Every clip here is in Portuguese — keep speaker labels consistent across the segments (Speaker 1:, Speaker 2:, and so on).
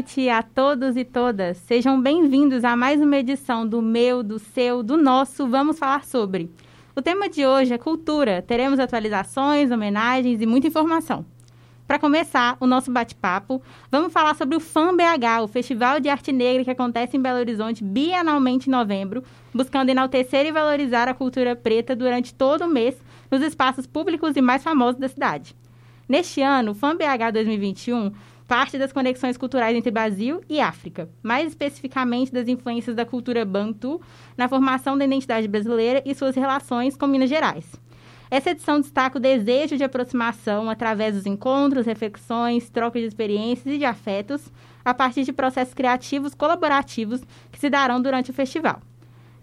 Speaker 1: noite a todos e todas. Sejam bem-vindos a mais uma edição do meu, do seu, do nosso Vamos Falar Sobre. O tema de hoje é cultura. Teremos atualizações, homenagens e muita informação. Para começar o nosso bate-papo, vamos falar sobre o FAM BH, o Festival de Arte Negra que acontece em Belo Horizonte bienalmente em novembro, buscando enaltecer e valorizar a cultura preta durante todo o mês nos espaços públicos e mais famosos da cidade. Neste ano, o FAM BH 2021 parte das conexões culturais entre Brasil e África, mais especificamente das influências da cultura bantu na formação da identidade brasileira e suas relações com Minas Gerais. Essa edição destaca o desejo de aproximação através dos encontros, reflexões, trocas de experiências e de afetos, a partir de processos criativos colaborativos que se darão durante o festival.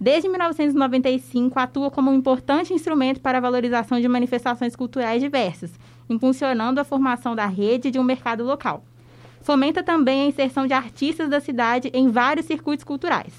Speaker 1: Desde 1995, atua como um importante instrumento para a valorização de manifestações culturais diversas, impulsionando a formação da rede de um mercado local. Fomenta também a inserção de artistas da cidade em vários circuitos culturais.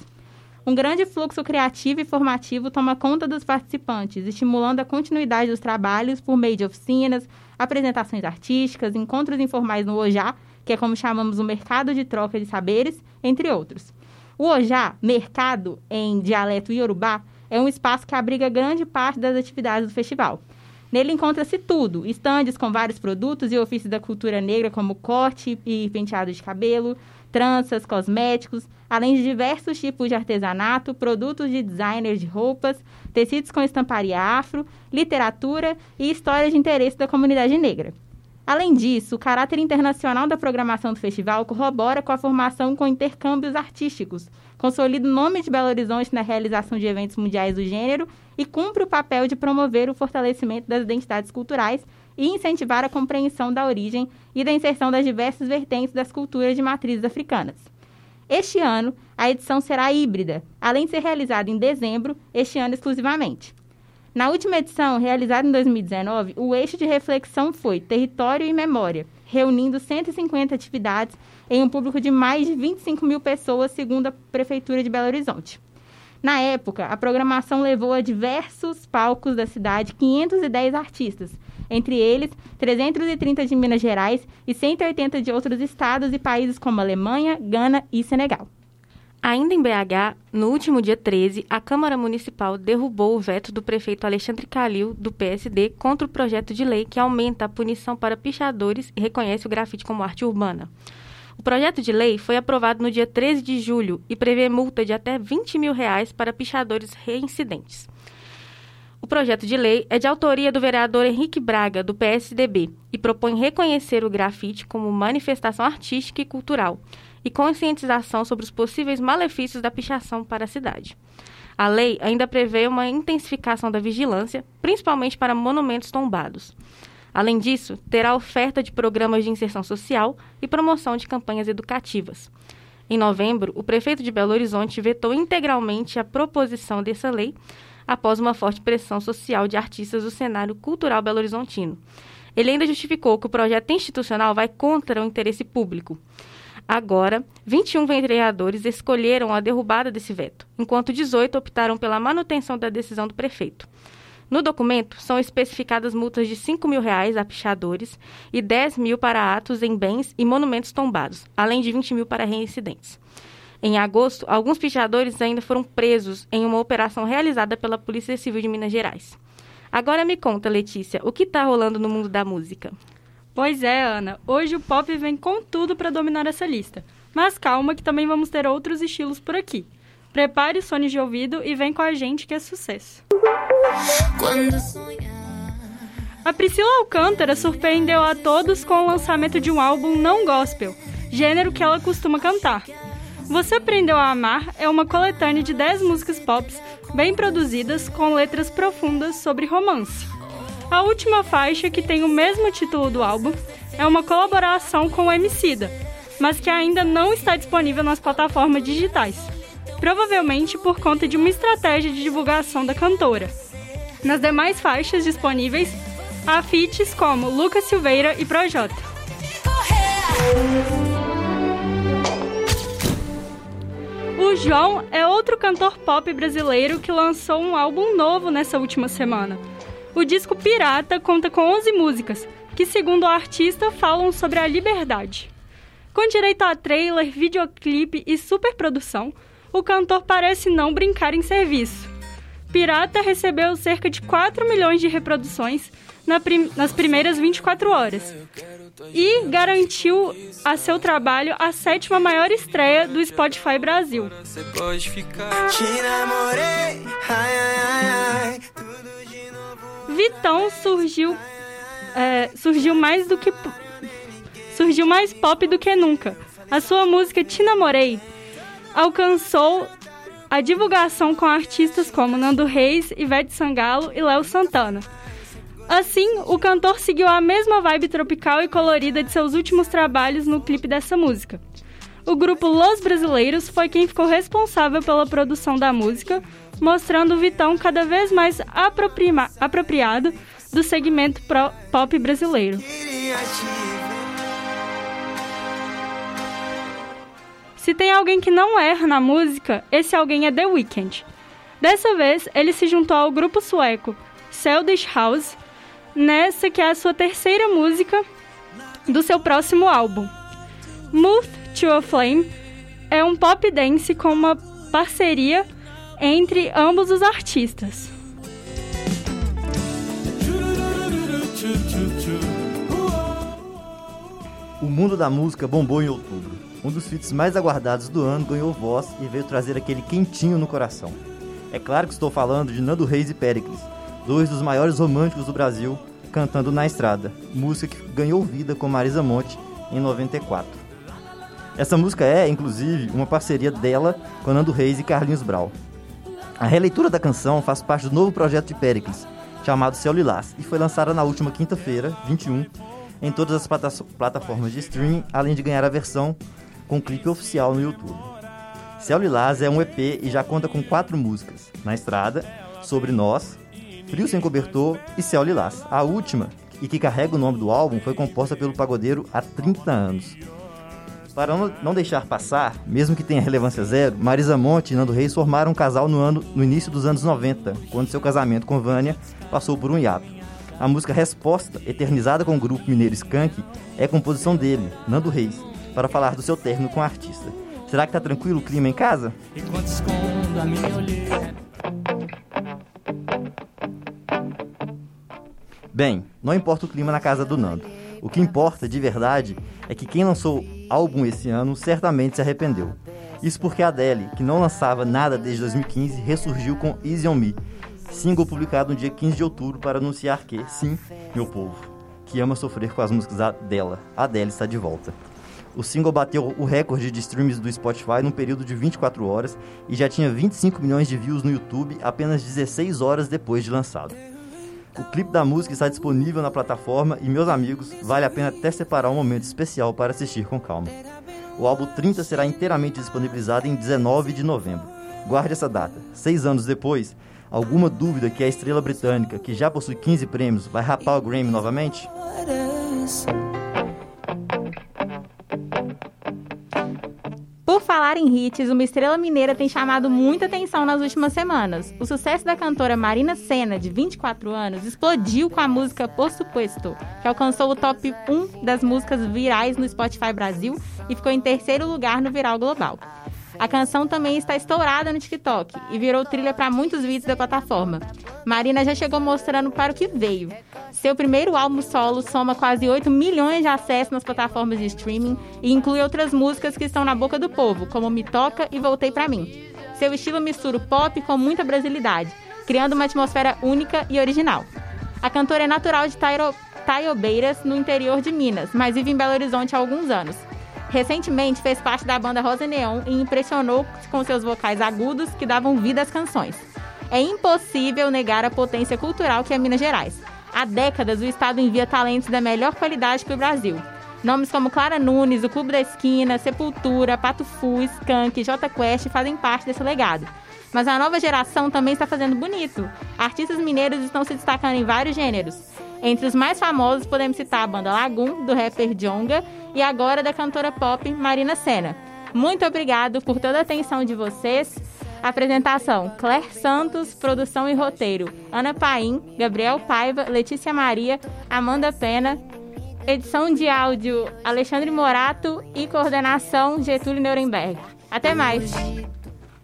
Speaker 1: Um grande fluxo criativo e formativo toma conta dos participantes, estimulando a continuidade dos trabalhos por meio de oficinas, apresentações artísticas, encontros informais no Ojá, que é como chamamos o mercado de troca de saberes, entre outros. O Ojá, mercado em dialeto iorubá, é um espaço que abriga grande parte das atividades do festival. Nele encontra-se tudo: estandes com vários produtos e ofícios da cultura negra, como corte e penteado de cabelo, tranças, cosméticos, além de diversos tipos de artesanato, produtos de designer de roupas, tecidos com estamparia afro, literatura e história de interesse da comunidade negra. Além disso, o caráter internacional da programação do festival corrobora com a formação com intercâmbios artísticos, consolida o nome de Belo Horizonte na realização de eventos mundiais do gênero e cumpre o papel de promover o fortalecimento das identidades culturais e incentivar a compreensão da origem e da inserção das diversas vertentes das culturas de matrizes africanas. Este ano, a edição será híbrida, além de ser realizada em dezembro, este ano exclusivamente. Na última edição, realizada em 2019, o eixo de reflexão foi Território e Memória, reunindo 150 atividades em um público de mais de 25 mil pessoas, segundo a Prefeitura de Belo Horizonte. Na época, a programação levou a diversos palcos da cidade 510 artistas, entre eles 330 de Minas Gerais e 180 de outros estados e países como Alemanha, Gana e Senegal.
Speaker 2: Ainda em BH, no último dia 13, a Câmara Municipal derrubou o veto do prefeito Alexandre Calil, do PSD, contra o projeto de lei que aumenta a punição para pichadores e reconhece o grafite como arte urbana. O projeto de lei foi aprovado no dia 13 de julho e prevê multa de até 20 mil reais para pichadores reincidentes. O projeto de lei é de autoria do vereador Henrique Braga, do PSDB, e propõe reconhecer o grafite como manifestação artística e cultural e conscientização sobre os possíveis malefícios da pichação para a cidade. A lei ainda prevê uma intensificação da vigilância, principalmente para monumentos tombados. Além disso, terá oferta de programas de inserção social e promoção de campanhas educativas. Em novembro, o prefeito de Belo Horizonte vetou integralmente a proposição dessa lei após uma forte pressão social de artistas do cenário cultural belo-horizontino. Ele ainda justificou que o projeto institucional vai contra o interesse público. Agora, 21 vereadores escolheram a derrubada desse veto, enquanto 18 optaram pela manutenção da decisão do prefeito. No documento, são especificadas multas de 5 mil reais a pichadores e 10 mil para atos em bens e monumentos tombados, além de 20 mil para reincidentes. Em agosto, alguns pichadores ainda foram presos em uma operação realizada pela Polícia Civil de Minas Gerais. Agora me conta, Letícia, o que está rolando no mundo da música?
Speaker 3: Pois é, Ana. Hoje o pop vem com tudo para dominar essa lista. Mas calma que também vamos ter outros estilos por aqui. Prepare os fones de ouvido e vem com a gente que é sucesso. A Priscila Alcântara surpreendeu a todos com o lançamento de um álbum não gospel, gênero que ela costuma cantar. Você Aprendeu a Amar é uma coletânea de 10 músicas pop bem produzidas com letras profundas sobre romance. A última faixa, que tem o mesmo título do álbum, é uma colaboração com o Emicida, mas que ainda não está disponível nas plataformas digitais provavelmente por conta de uma estratégia de divulgação da cantora. Nas demais faixas disponíveis, há feats como Lucas Silveira e Projota. O João é outro cantor pop brasileiro que lançou um álbum novo nessa última semana. O disco Pirata conta com 11 músicas, que, segundo o artista, falam sobre a liberdade. Com direito a trailer, videoclipe e superprodução, o cantor parece não brincar em serviço. Pirata recebeu cerca de 4 milhões de reproduções na prim nas primeiras 24 horas e garantiu a seu trabalho a sétima maior estreia do Spotify Brasil. Vitão surgiu é, surgiu mais do que surgiu mais pop do que nunca. A sua música Te Namorei alcançou a divulgação com artistas como Nando Reis, Ivete Sangalo e Léo Santana. Assim, o cantor seguiu a mesma vibe tropical e colorida de seus últimos trabalhos no clipe dessa música. O grupo Los Brasileiros foi quem ficou responsável pela produção da música, mostrando o Vitão cada vez mais apropriado do segmento pop brasileiro. Se tem alguém que não erra na música, esse alguém é The Weeknd. Dessa vez, ele se juntou ao grupo sueco Seldish House, nessa que é a sua terceira música do seu próximo álbum. Move to a Flame é um pop dance com uma parceria entre ambos os artistas.
Speaker 4: O mundo da música bombou em outubro. Um dos feats mais aguardados do ano ganhou voz e veio trazer aquele quentinho no coração. É claro que estou falando de Nando Reis e Pericles, dois dos maiores românticos do Brasil, cantando Na Estrada, música que ganhou vida com Marisa Monte em 94. Essa música é, inclusive, uma parceria dela com Nando Reis e Carlinhos Brau. A releitura da canção faz parte do novo projeto de Pericles, chamado Céu Lilás, e foi lançada na última quinta-feira, 21, em todas as plataformas de streaming, além de ganhar a versão com clipe oficial no YouTube. Céu Lilás é um EP e já conta com quatro músicas: Na Estrada, Sobre Nós, Frio Sem Cobertor e Céu Lilás. A última, e que carrega o nome do álbum, foi composta pelo pagodeiro há 30 anos. Para não deixar passar, mesmo que tenha relevância zero, Marisa Monte e Nando Reis formaram um casal no, ano, no início dos anos 90, quando seu casamento com Vânia passou por um hiato. A música Resposta, eternizada com o grupo mineiro Skank, é composição dele, Nando Reis, para falar do seu término com a artista. Será que tá tranquilo o clima em casa? Enquanto escondo a minha olheira. Bem, não importa o clima na casa do Nando. O que importa de verdade é que quem lançou álbum esse ano certamente se arrependeu. Isso porque a Adele, que não lançava nada desde 2015, ressurgiu com Easy on Me, single publicado no dia 15 de outubro para anunciar que, sim, meu povo, que ama sofrer com as músicas dela, a Adele está de volta. O single bateu o recorde de streams do Spotify num período de 24 horas e já tinha 25 milhões de views no YouTube apenas 16 horas depois de lançado. O clipe da música está disponível na plataforma e, meus amigos, vale a pena até separar um momento especial para assistir com calma. O álbum 30 será inteiramente disponibilizado em 19 de novembro. Guarde essa data. Seis anos depois, alguma dúvida que a estrela britânica, que já possui 15 prêmios, vai rapar o Grammy novamente?
Speaker 1: Falar em hits, uma estrela mineira tem chamado muita atenção nas últimas semanas. O sucesso da cantora Marina Senna, de 24 anos, explodiu com a música Por Supuesto, que alcançou o top 1 das músicas virais no Spotify Brasil e ficou em terceiro lugar no Viral Global. A canção também está estourada no TikTok e virou trilha para muitos vídeos da plataforma. Marina já chegou mostrando para o que veio. Seu primeiro álbum solo soma quase 8 milhões de acessos nas plataformas de streaming e inclui outras músicas que estão na boca do povo, como Me Toca e Voltei Pra Mim. Seu estilo mistura o pop com muita brasilidade, criando uma atmosfera única e original. A cantora é natural de Taiobeiras, no interior de Minas, mas vive em Belo Horizonte há alguns anos. Recentemente fez parte da banda Rosa Neon e impressionou com seus vocais agudos que davam vida às canções. É impossível negar a potência cultural que é Minas Gerais. Há décadas, o estado envia talentos da melhor qualidade para o Brasil. Nomes como Clara Nunes, o Clube da Esquina, Sepultura, Pato Fu, Skank J Quest fazem parte desse legado. Mas a nova geração também está fazendo bonito. Artistas mineiros estão se destacando em vários gêneros. Entre os mais famosos podemos citar a banda Lagoon, do rapper Jonga, e agora da cantora pop Marina Senna. Muito obrigado por toda a atenção de vocês. Apresentação: Claire Santos, produção e roteiro: Ana Paim, Gabriel Paiva, Letícia Maria, Amanda Pena edição de áudio Alexandre Morato e coordenação Getúlio Nuremberg. Até mais!